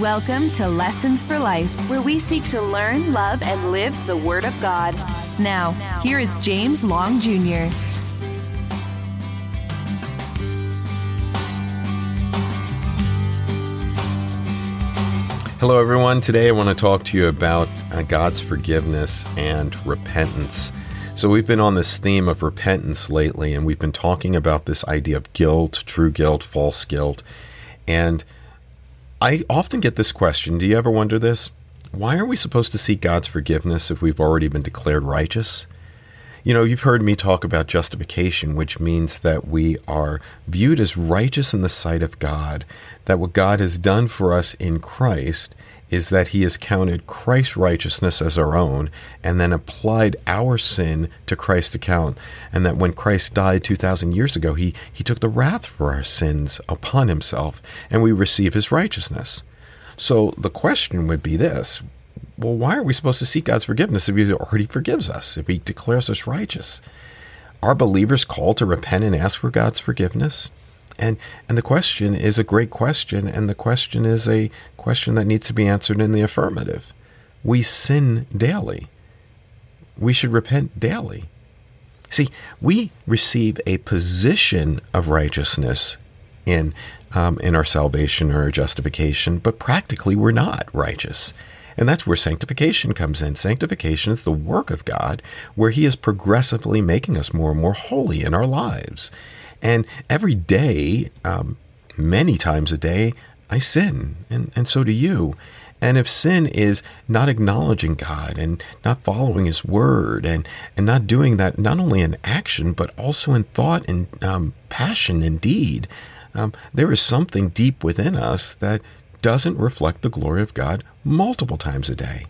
Welcome to Lessons for Life, where we seek to learn, love, and live the Word of God. Now, here is James Long Jr. Hello, everyone. Today I want to talk to you about uh, God's forgiveness and repentance. So, we've been on this theme of repentance lately, and we've been talking about this idea of guilt, true guilt, false guilt. And I often get this question Do you ever wonder this? Why are we supposed to seek God's forgiveness if we've already been declared righteous? You know, you've heard me talk about justification, which means that we are viewed as righteous in the sight of God, that what God has done for us in Christ is that he has counted Christ's righteousness as our own and then applied our sin to Christ's account. And that when Christ died 2,000 years ago, he, he took the wrath for our sins upon himself and we receive his righteousness. So the question would be this well, why are we supposed to seek God's forgiveness if He already forgives us, if He declares us righteous? Are believers called to repent and ask for God's forgiveness? And and the question is a great question, and the question is a question that needs to be answered in the affirmative. We sin daily. We should repent daily. See, we receive a position of righteousness in um, in our salvation or our justification, but practically we're not righteous. And that's where sanctification comes in. Sanctification is the work of God where He is progressively making us more and more holy in our lives. And every day, um, many times a day, I sin, and, and so do you. And if sin is not acknowledging God and not following His word and, and not doing that not only in action, but also in thought and um, passion and deed, um, there is something deep within us that doesn't reflect the glory of God multiple times a day.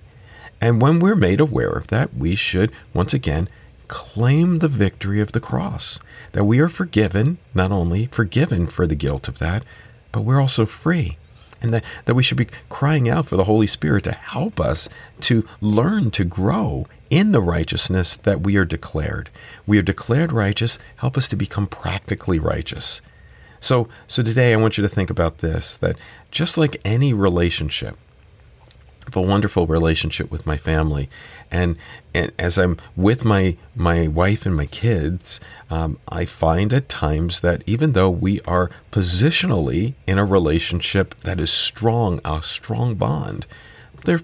And when we're made aware of that, we should once again claim the victory of the cross. That we are forgiven, not only forgiven for the guilt of that, but we're also free. And that, that we should be crying out for the Holy Spirit to help us to learn to grow in the righteousness that we are declared. We are declared righteous. Help us to become practically righteous. So, so today I want you to think about this that just like any relationship, a wonderful relationship with my family, and, and as I'm with my my wife and my kids, um, I find at times that even though we are positionally in a relationship that is strong, a strong bond, there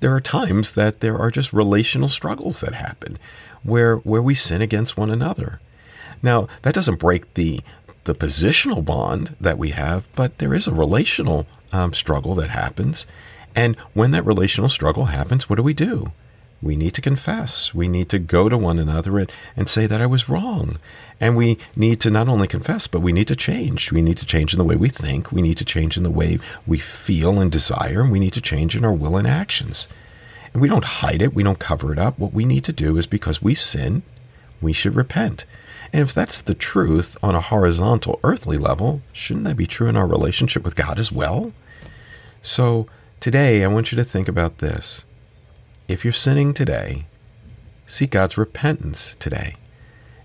there are times that there are just relational struggles that happen, where where we sin against one another. Now that doesn't break the the positional bond that we have, but there is a relational um, struggle that happens. And when that relational struggle happens, what do we do? We need to confess. We need to go to one another and, and say that I was wrong. And we need to not only confess, but we need to change. We need to change in the way we think. We need to change in the way we feel and desire. And we need to change in our will and actions. And we don't hide it. We don't cover it up. What we need to do is because we sin, we should repent. And if that's the truth on a horizontal earthly level, shouldn't that be true in our relationship with God as well? So today, I want you to think about this. If you're sinning today, seek God's repentance today.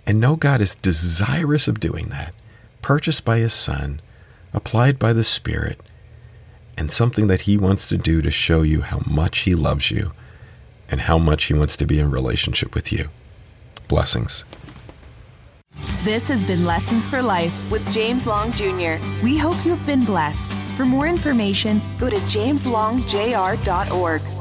And know God is desirous of doing that, purchased by His Son, applied by the Spirit, and something that He wants to do to show you how much He loves you and how much He wants to be in relationship with you. Blessings. This has been Lessons for Life with James Long Jr. We hope you've been blessed. For more information, go to jameslongjr.org.